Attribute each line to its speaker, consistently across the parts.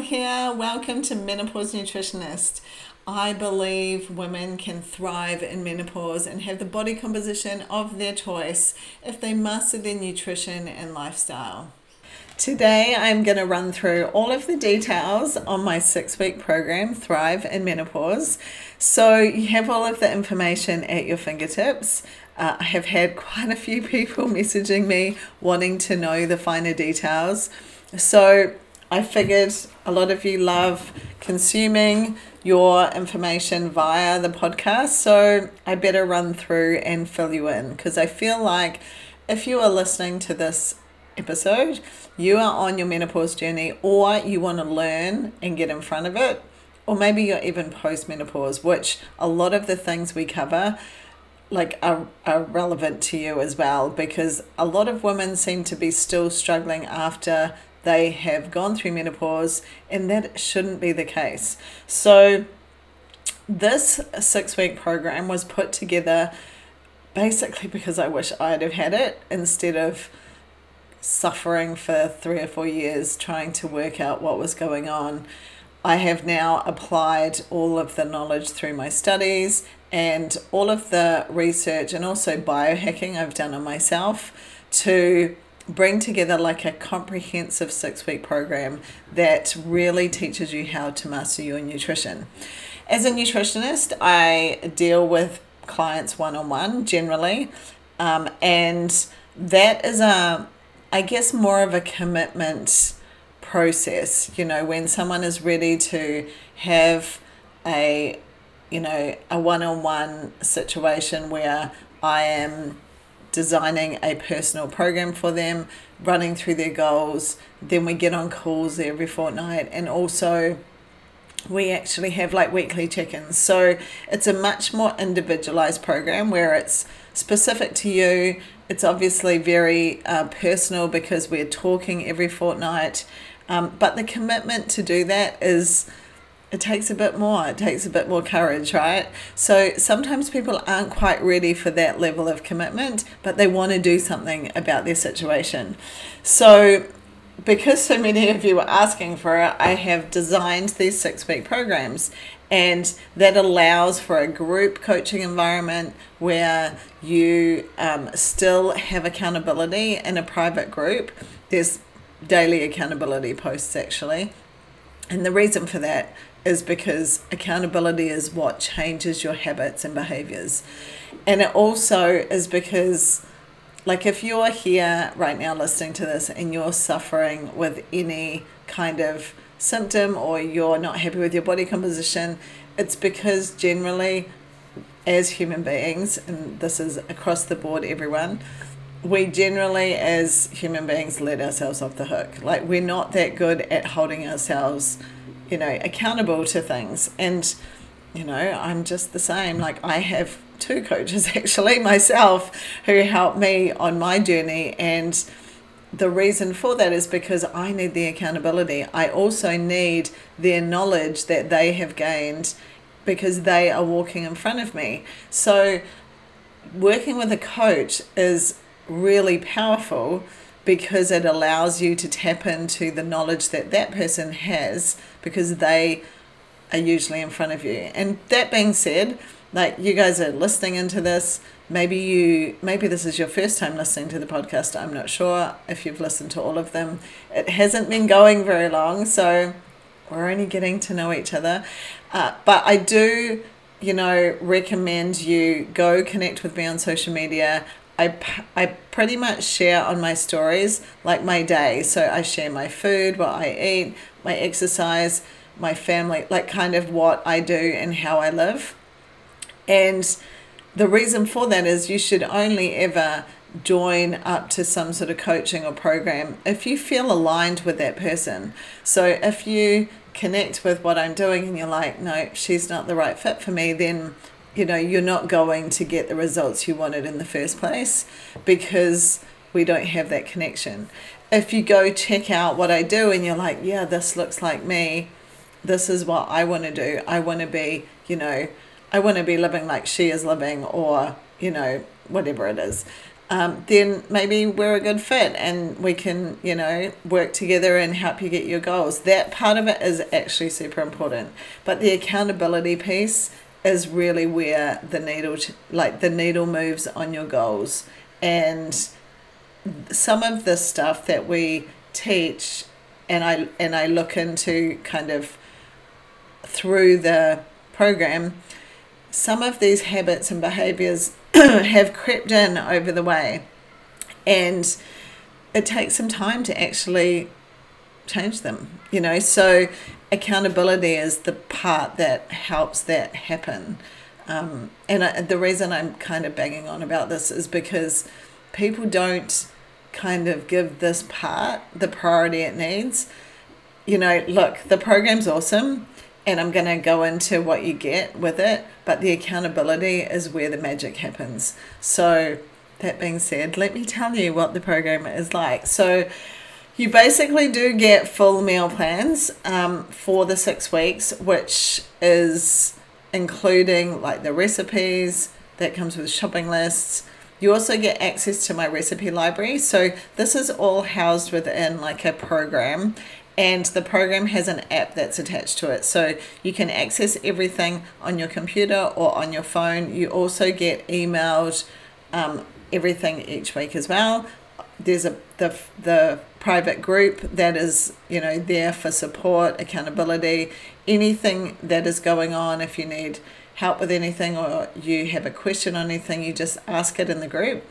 Speaker 1: Here. Welcome to Menopause Nutritionist. I believe women can thrive in menopause and have the body composition of their choice if they master their nutrition and lifestyle. Today, I'm going to run through all of the details on my six week program, Thrive in Menopause. So, you have all of the information at your fingertips. Uh, I have had quite a few people messaging me wanting to know the finer details. So, I figured a lot of you love consuming your information via the podcast, so I better run through and fill you in because I feel like if you are listening to this episode, you are on your menopause journey or you want to learn and get in front of it, or maybe you're even post menopause, which a lot of the things we cover like are, are relevant to you as well because a lot of women seem to be still struggling after they have gone through menopause, and that shouldn't be the case. So, this six week program was put together basically because I wish I'd have had it instead of suffering for three or four years trying to work out what was going on. I have now applied all of the knowledge through my studies and all of the research and also biohacking I've done on myself to bring together like a comprehensive six week program that really teaches you how to master your nutrition. As a nutritionist, I deal with clients one on one generally, um, and that is a, I guess, more of a commitment process. You know, when someone is ready to have a, you know, a one on one situation where I am designing a personal program for them, running through their goals. Then we get on calls every fortnight, and also we actually have like weekly check ins. So it's a much more individualized program where it's specific to you. It's obviously very uh, personal because we're talking every fortnight. Um, but the commitment to do that is it takes a bit more. It takes a bit more courage, right? So sometimes people aren't quite ready for that level of commitment, but they want to do something about their situation. So because so many of you were asking for it, I have designed these six week programs. And that allows for a group coaching environment where you um, still have accountability in a private group. There's daily accountability posts actually. And the reason for that is because accountability is what changes your habits and behaviors. And it also is because, like, if you're here right now listening to this and you're suffering with any kind of symptom or you're not happy with your body composition, it's because generally, as human beings, and this is across the board, everyone, we generally, as human beings, let ourselves off the hook. Like, we're not that good at holding ourselves you know, accountable to things. And, you know, I'm just the same. Like, I have two coaches actually myself who help me on my journey. And the reason for that is because I need the accountability. I also need their knowledge that they have gained because they are walking in front of me. So, working with a coach is really powerful because it allows you to tap into the knowledge that that person has because they are usually in front of you. And that being said, like you guys are listening into this, maybe you maybe this is your first time listening to the podcast. I'm not sure if you've listened to all of them. It hasn't been going very long, so we're only getting to know each other. Uh, but I do you know, recommend you go connect with me on social media. I, I pretty much share on my stories like my day. So I share my food, what I eat, my exercise, my family, like kind of what I do and how I live. And the reason for that is you should only ever join up to some sort of coaching or program if you feel aligned with that person. So if you connect with what I'm doing and you're like, no, she's not the right fit for me, then you know, you're not going to get the results you wanted in the first place because we don't have that connection. If you go check out what I do and you're like, yeah, this looks like me, this is what I want to do. I want to be, you know, I want to be living like she is living or, you know, whatever it is. um, then maybe we're a good fit and we can, you know, work together and help you get your goals. That part of it is actually super important. But the accountability piece is really where the needle, like the needle moves on your goals. And some of the stuff that we teach and I and I look into kind of through the program, some of these habits and behaviors have crept in over the way. And it takes some time to actually change them, you know. So, accountability is the part that helps that happen. Um, and I, the reason I'm kind of banging on about this is because people don't kind of give this part the priority it needs. You know, look, the program's awesome and I'm going to go into what you get with it, but the accountability is where the magic happens. So, that being said, let me tell you what the program is like. So, you basically do get full meal plans um, for the six weeks, which is including like the recipes that comes with shopping lists. You also get access to my recipe library. So, this is all housed within like a program, and the program has an app that's attached to it so you can access everything on your computer or on your phone you also get emailed um, everything each week as well there's a the, the private group that is you know there for support accountability anything that is going on if you need help with anything or you have a question on anything you just ask it in the group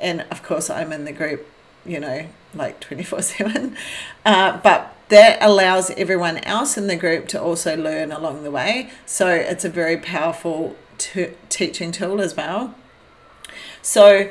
Speaker 1: and of course i'm in the group you know like 24 7 uh, but that allows everyone else in the group to also learn along the way. So it's a very powerful t- teaching tool as well. So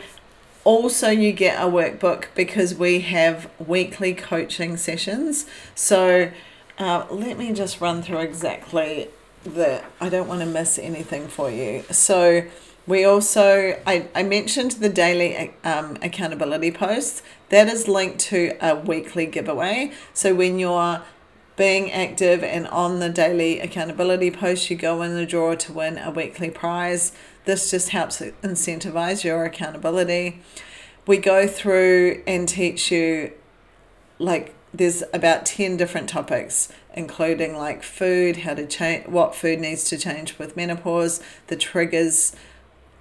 Speaker 1: also you get a workbook because we have weekly coaching sessions. So uh, let me just run through exactly the I don't want to miss anything for you. So we also, I, I mentioned the daily um, accountability posts. That is linked to a weekly giveaway. So when you're being active and on the daily accountability post, you go in the draw to win a weekly prize. This just helps incentivize your accountability. We go through and teach you, like, there's about 10 different topics including like food how to change what food needs to change with menopause the triggers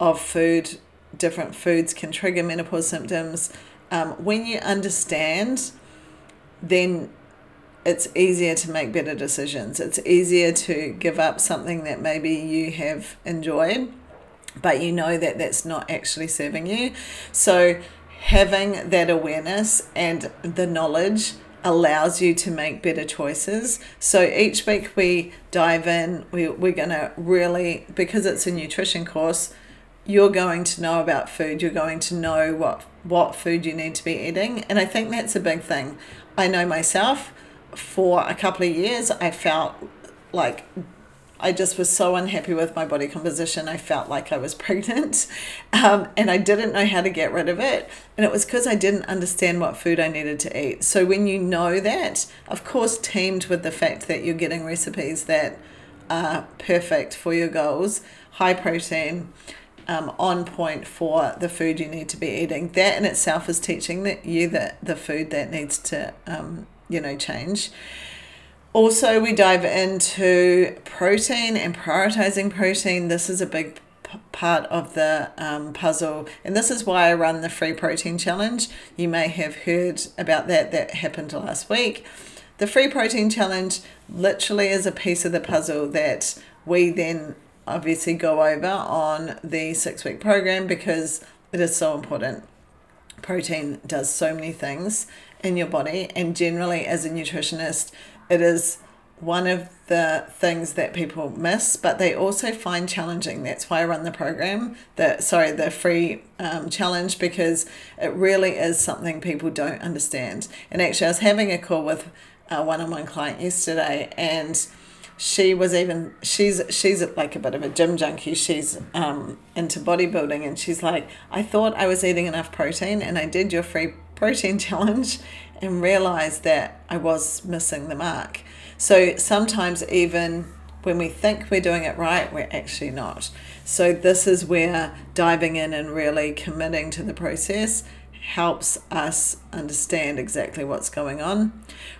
Speaker 1: of food, different foods can trigger menopause symptoms. Um, when you understand, then it's easier to make better decisions. It's easier to give up something that maybe you have enjoyed, but you know that that's not actually serving you. So, having that awareness and the knowledge allows you to make better choices. So each week we dive in, we, we're going to really, because it's a nutrition course, you're going to know about food you're going to know what what food you need to be eating and i think that's a big thing i know myself for a couple of years i felt like I just was so unhappy with my body composition. I felt like I was pregnant um, and I didn't know how to get rid of it. And it was because I didn't understand what food I needed to eat. So, when you know that, of course, teamed with the fact that you're getting recipes that are perfect for your goals, high protein, um, on point for the food you need to be eating. That in itself is teaching that you that the food that needs to um, you know change. Also, we dive into protein and prioritizing protein. This is a big part of the um, puzzle, and this is why I run the free protein challenge. You may have heard about that. That happened last week. The free protein challenge literally is a piece of the puzzle that we then obviously go over on the six week program because it is so important. Protein does so many things in your body, and generally, as a nutritionist, it is one of the things that people miss, but they also find challenging. That's why I run the program, the sorry, the free um, challenge, because it really is something people don't understand. And actually, I was having a call with a one-on-one client yesterday, and she was even she's she's like a bit of a gym junkie she's um, into bodybuilding and she's like i thought i was eating enough protein and i did your free protein challenge and realized that i was missing the mark so sometimes even when we think we're doing it right we're actually not So, this is where diving in and really committing to the process helps us understand exactly what's going on.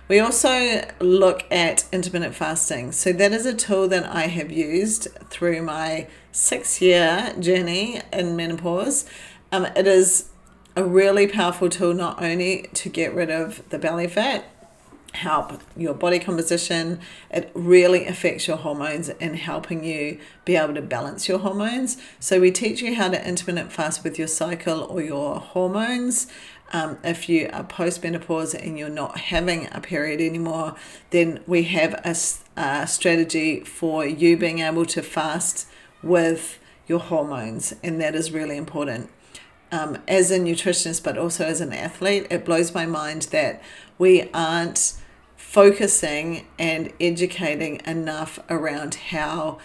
Speaker 1: We also look at intermittent fasting. So, that is a tool that I have used through my six year journey in menopause. Um, it is a really powerful tool not only to get rid of the belly fat, help your body composition. It really affects your hormones and helping you be able to balance your hormones. So we teach you how to intermittent fast with your cycle or your hormones. Um, if you are postmenopause and you're not having a period anymore, then we have a, a strategy for you being able to fast with your hormones, and that is really important. Um, as a nutritionist, but also as an athlete, it blows my mind that we aren't focusing and educating enough around how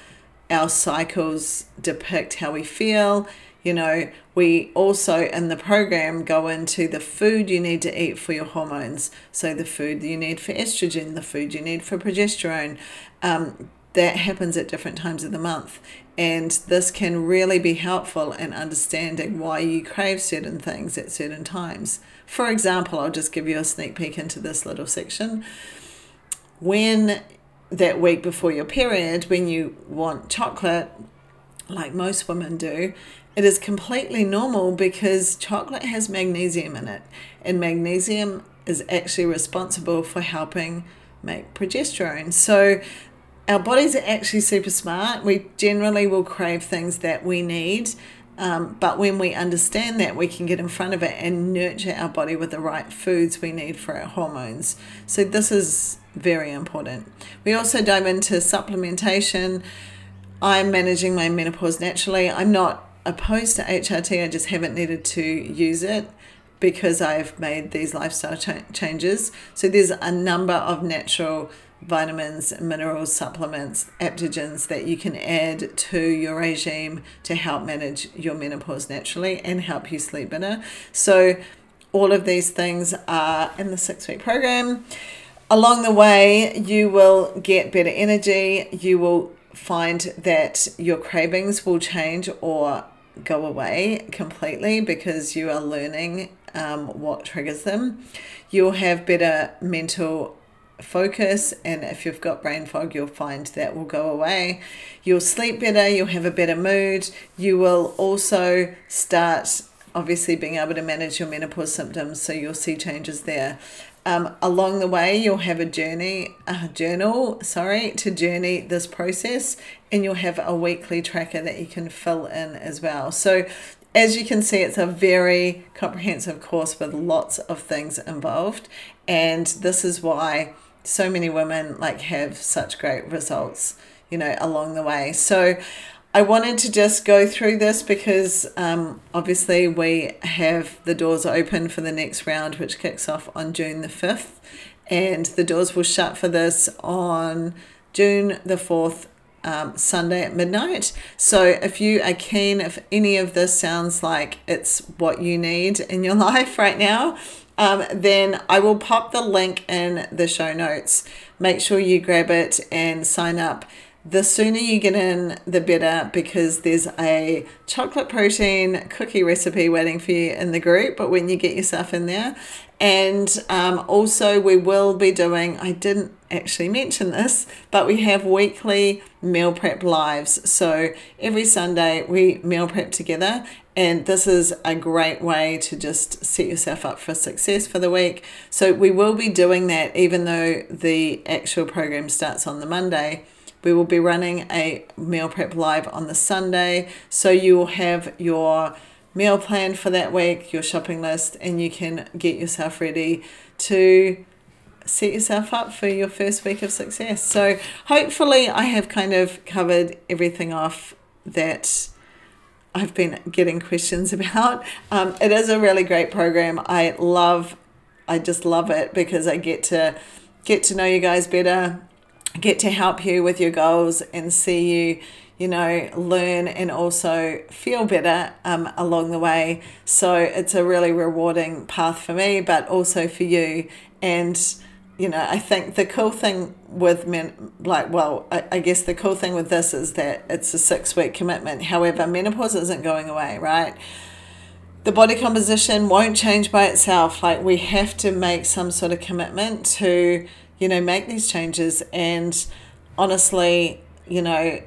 Speaker 1: our cycles depict how we feel. You know, we also in the program go into the food you need to eat for your hormones. So, the food you need for estrogen, the food you need for progesterone. Um, that happens at different times of the month. And this can really be helpful in understanding why you crave certain things at certain times. For example, I'll just give you a sneak peek into this little section when that week before your period, when you want chocolate, like most women do, it is completely normal because chocolate has magnesium in it, and magnesium is actually responsible for helping make progesterone. So, our bodies are actually super smart. We generally will crave things that we need um, but when we understand that, we can get in front of it and nurture our body with the right foods we need for our hormones. So, this is very important. We also dive into supplementation. I'm managing my menopause naturally. I'm not opposed to HRT, I just haven't needed to use it because I've made these lifestyle cha- changes. So, there's a number of natural vitamins, minerals, supplements, adaptogens that you can add to your regime to help manage your menopause naturally and help you sleep better. So, all of these things are in the six week program. Along the way, you will get better energy. You will find that your cravings will change or go away completely because you are learning um, what triggers them. You'll have better mental focus and if you've got brain fog you'll find that will go away. You'll sleep better you'll have a better mood. You will also start obviously being able to manage your menopause symptoms so you'll see changes there. Um, along the way you'll have a journey a journal sorry to journey this process and you'll have a weekly tracker that you can fill in as well. So as you can see, it's a very comprehensive course with lots of things involved, and this is why so many women like have such great results, you know, along the way. So I wanted to just go through this because um, obviously we have the doors open for the next round, which kicks off on June the 5th. And the doors will shut for this on June the 4th, um, Sunday at midnight. So if you are keen, if any of this sounds like it's what you need in your life right now, um, then I will pop the link in the show notes. Make sure you grab it and sign up. The sooner you get in, the better because there's a chocolate protein cookie recipe waiting for you in the group. But when you get yourself in there, and um, also, we will be doing, I didn't actually mention this, but we have weekly meal prep lives. So every Sunday, we meal prep together. And this is a great way to just set yourself up for success for the week. So we will be doing that even though the actual program starts on the Monday. We will be running a meal prep live on the Sunday. So you will have your meal plan for that week, your shopping list, and you can get yourself ready to set yourself up for your first week of success. So, hopefully, I have kind of covered everything off that I've been getting questions about. Um, it is a really great program. I love, I just love it because I get to get to know you guys better, get to help you with your goals, and see you you know, learn and also feel better um, along the way. So it's a really rewarding path for me, but also for you. And you know, I think the cool thing with men, like, well, I, I guess the cool thing with this is that it's a six week commitment. However, menopause isn't going away, right? The body composition won't change by itself. Like, we have to make some sort of commitment to, you know, make these changes. And honestly, you know,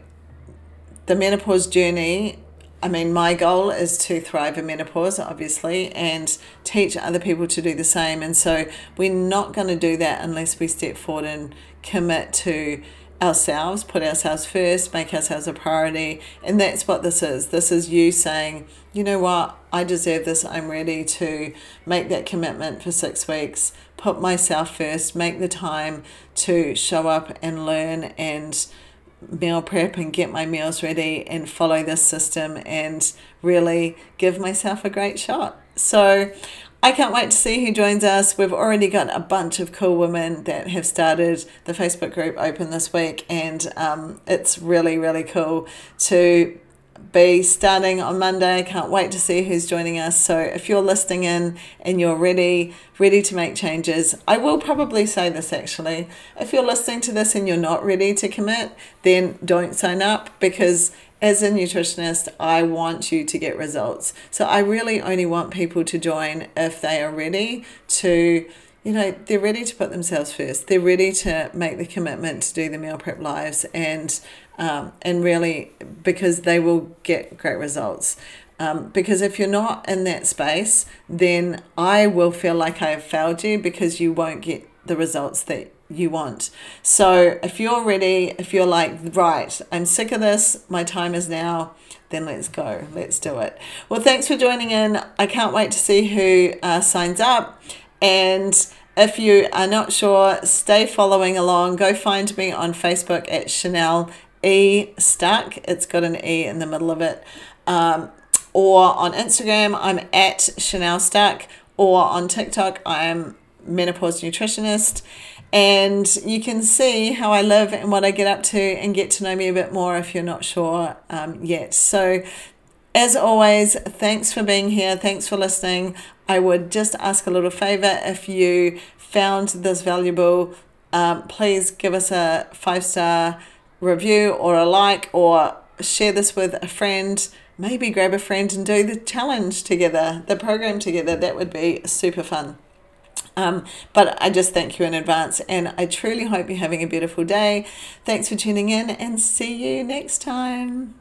Speaker 1: the menopause journey I mean, my goal is to thrive in menopause, obviously, and teach other people to do the same. And so we're not going to do that unless we step forward and commit to ourselves, put ourselves first, make ourselves a priority. And that's what this is. This is you saying, you know what, I deserve this. I'm ready to make that commitment for six weeks, put myself first, make the time to show up and learn and meal prep and get my meals ready and follow this system and really give myself a great shot. So I can't wait to see who joins us. We've already got a bunch of cool women that have started the Facebook group open this week, and um, it's really, really cool to be starting on Monday. Can't wait to see who's joining us. So if you're listening in and you're ready, ready to make changes, I will probably say this actually. If you're listening to this and you're not ready to commit, then don't sign up because as a nutritionist, I want you to get results. So I really only want people to join if they are ready to you know, they're ready to put themselves first. They're ready to make the commitment to do the meal prep lives and um, and really because they will get great results. Um, because if you're not in that space, then I will feel like I have failed you because you won't get the results that you want. So if you're ready, if you're like, right, I'm sick of this, my time is now, then let's go. Let's do it. Well, thanks for joining in. I can't wait to see who uh, signs up. And if you are not sure, stay following along. Go find me on Facebook at Chanel E Stuck. It's got an E in the middle of it. Um, or on Instagram, I'm at Chanel Stuck. Or on TikTok, I'm Menopause Nutritionist. And you can see how I live and what I get up to and get to know me a bit more if you're not sure um, yet. So, as always, thanks for being here. Thanks for listening. I would just ask a little favor if you found this valuable, um, please give us a five star review or a like or share this with a friend. Maybe grab a friend and do the challenge together, the program together. That would be super fun. Um, but I just thank you in advance and I truly hope you're having a beautiful day. Thanks for tuning in and see you next time.